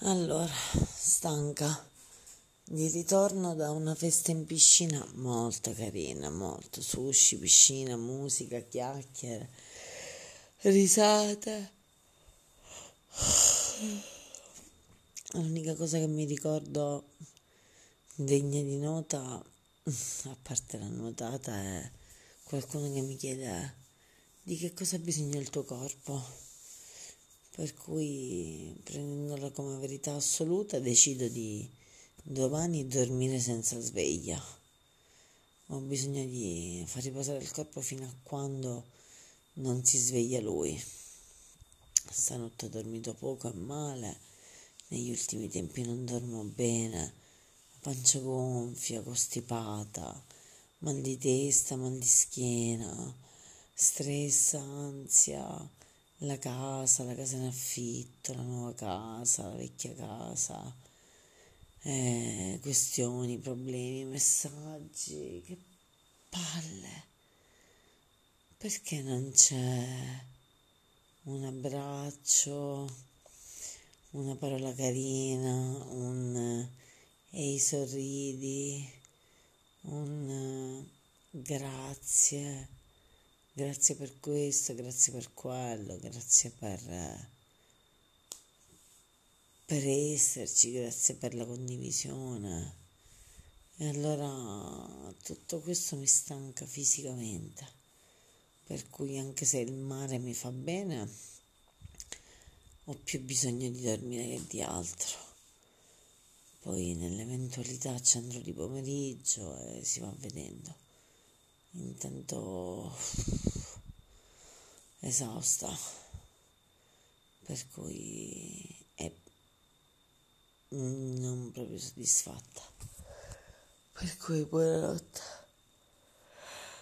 Allora, stanca. Di ritorno da una festa in piscina molto carina, molto sushi, piscina, musica, chiacchiere, risate. L'unica cosa che mi ricordo degna di nota, a parte la nuotata, è qualcuno che mi chiede di che cosa ha bisogno il tuo corpo per cui prendendola come verità assoluta decido di domani dormire senza sveglia. Ho bisogno di far riposare il corpo fino a quando non si sveglia lui. Stanotte ho dormito poco e male, negli ultimi tempi non dormo bene, pancia gonfia, costipata, mal di testa, mal di schiena, stress, ansia la casa, la casa in affitto, la nuova casa, la vecchia casa, eh, questioni, problemi, messaggi, che palle. Perché non c'è un abbraccio, una parola carina, un ehi sorridi, un grazie Grazie per questo, grazie per quello, grazie per, per esserci, grazie per la condivisione. E allora tutto questo mi stanca fisicamente, per cui anche se il mare mi fa bene, ho più bisogno di dormire che di altro. Poi nell'eventualità ci andrò di pomeriggio e si va vedendo. Intanto esausta, per cui è non proprio soddisfatta. Per cui buonanotte.